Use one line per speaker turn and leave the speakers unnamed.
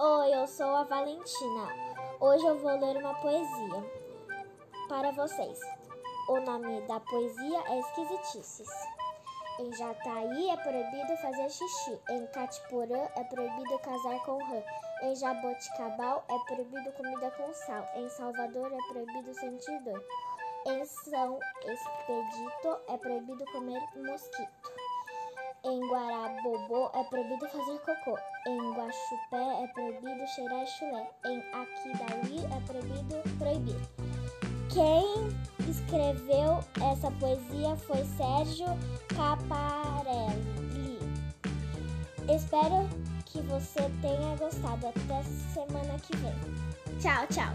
Oi, eu sou a Valentina. Hoje eu vou ler uma poesia para vocês. O nome da poesia é Esquisitices. Em Jataí é proibido fazer xixi. Em Catiporã é proibido casar com rã. Em Jaboticabal é proibido comida com sal. Em Salvador é proibido sentir dor. Em São Expedito é proibido comer mosquito. Guarabobô é proibido fazer cocô. Em Guaxupé é proibido cheirar chulé. Em Aquidauí é proibido proibir. Quem escreveu essa poesia foi Sérgio Caparelli. Espero que você tenha gostado. Até semana que vem. Tchau, tchau.